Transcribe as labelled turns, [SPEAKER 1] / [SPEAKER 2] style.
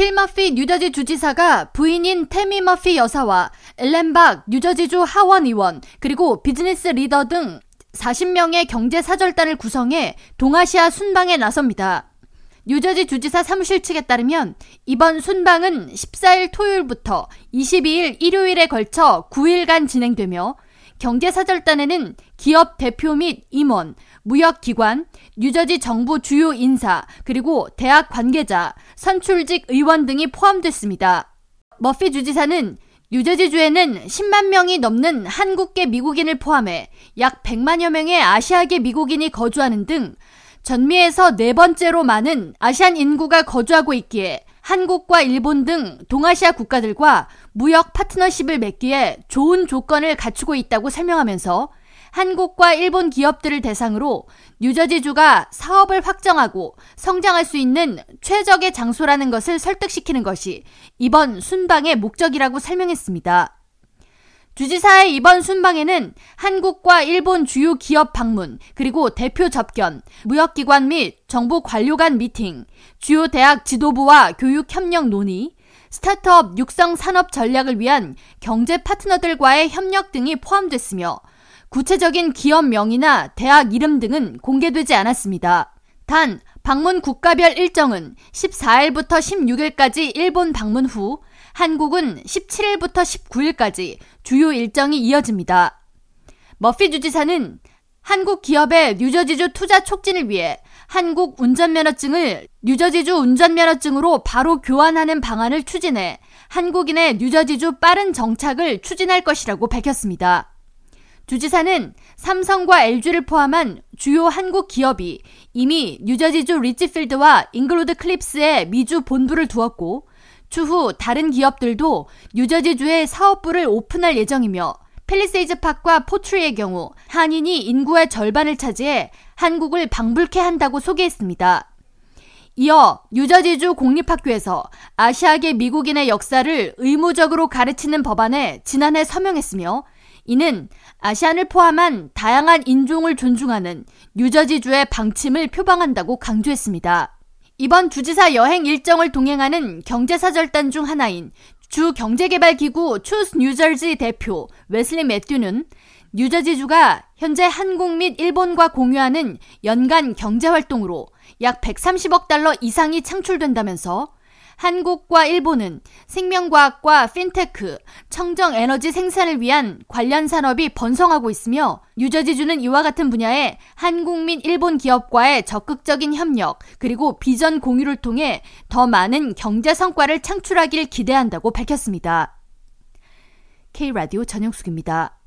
[SPEAKER 1] 필 머피 뉴저지 주지사가 부인인 테미 머피 여사와 엘렌박 뉴저지주 하원 의원 그리고 비즈니스 리더 등 40명의 경제 사절단을 구성해 동아시아 순방에 나섭니다. 뉴저지 주지사 사무실 측에 따르면 이번 순방은 14일 토요일부터 22일 일요일에 걸쳐 9일간 진행되며 경제사절단에는 기업 대표 및 임원, 무역기관, 뉴저지 정부 주요 인사, 그리고 대학 관계자, 선출직 의원 등이 포함됐습니다. 머피 주지사는 뉴저지주에는 10만 명이 넘는 한국계 미국인을 포함해 약 100만여 명의 아시아계 미국인이 거주하는 등 전미에서 네 번째로 많은 아시안 인구가 거주하고 있기에 한국과 일본 등 동아시아 국가들과 무역 파트너십을 맺기에 좋은 조건을 갖추고 있다고 설명하면서 한국과 일본 기업들을 대상으로 뉴저지주가 사업을 확정하고 성장할 수 있는 최적의 장소라는 것을 설득시키는 것이 이번 순방의 목적이라고 설명했습니다. 주지사의 이번 순방에는 한국과 일본 주요 기업 방문, 그리고 대표 접견, 무역기관 및 정부 관료 간 미팅, 주요 대학 지도부와 교육 협력 논의, 스타트업 육성 산업 전략을 위한 경제 파트너들과의 협력 등이 포함됐으며 구체적인 기업 명이나 대학 이름 등은 공개되지 않았습니다. 단 방문 국가별 일정은 14일부터 16일까지 일본 방문 후 한국은 17일부터 19일까지 주요 일정이 이어집니다. 머피 주지사는 한국 기업의 뉴저지주 투자 촉진을 위해 한국 운전면허증을 뉴저지주 운전면허증으로 바로 교환하는 방안을 추진해 한국인의 뉴저지주 빠른 정착을 추진할 것이라고 밝혔습니다. 주지사는 삼성과 LG를 포함한 주요 한국 기업이 이미 뉴저지주 릿지필드와 잉글우드 클립스에 미주 본부를 두었고 추후 다른 기업들도 뉴저지주에 사업부를 오픈할 예정이며 펠리세이즈 팍과 포트리의 경우 한인이 인구의 절반을 차지해 한국을 방불케 한다고 소개했습니다. 이어 뉴저지주 공립학교에서 아시아계 미국인의 역사를 의무적으로 가르치는 법안에 지난해 서명했으며 이는 아시안을 포함한 다양한 인종을 존중하는 뉴저지주의 방침을 표방한다고 강조했습니다. 이번 주지사 여행 일정을 동행하는 경제사절단 중 하나인 주 경제개발기구 추스 뉴저지 대표 웨슬리 매튜는 뉴저지주가 현재 한국 및 일본과 공유하는 연간 경제활동으로 약 130억 달러 이상이 창출된다면서 한국과 일본은 생명과학과 핀테크, 청정 에너지 생산을 위한 관련 산업이 번성하고 있으며 뉴저지주는 이와 같은 분야에 한국 및 일본 기업과의 적극적인 협력 그리고 비전 공유를 통해 더 많은 경제 성과를 창출하길 기대한다고 밝혔습니다. K라디오 전영숙입니다.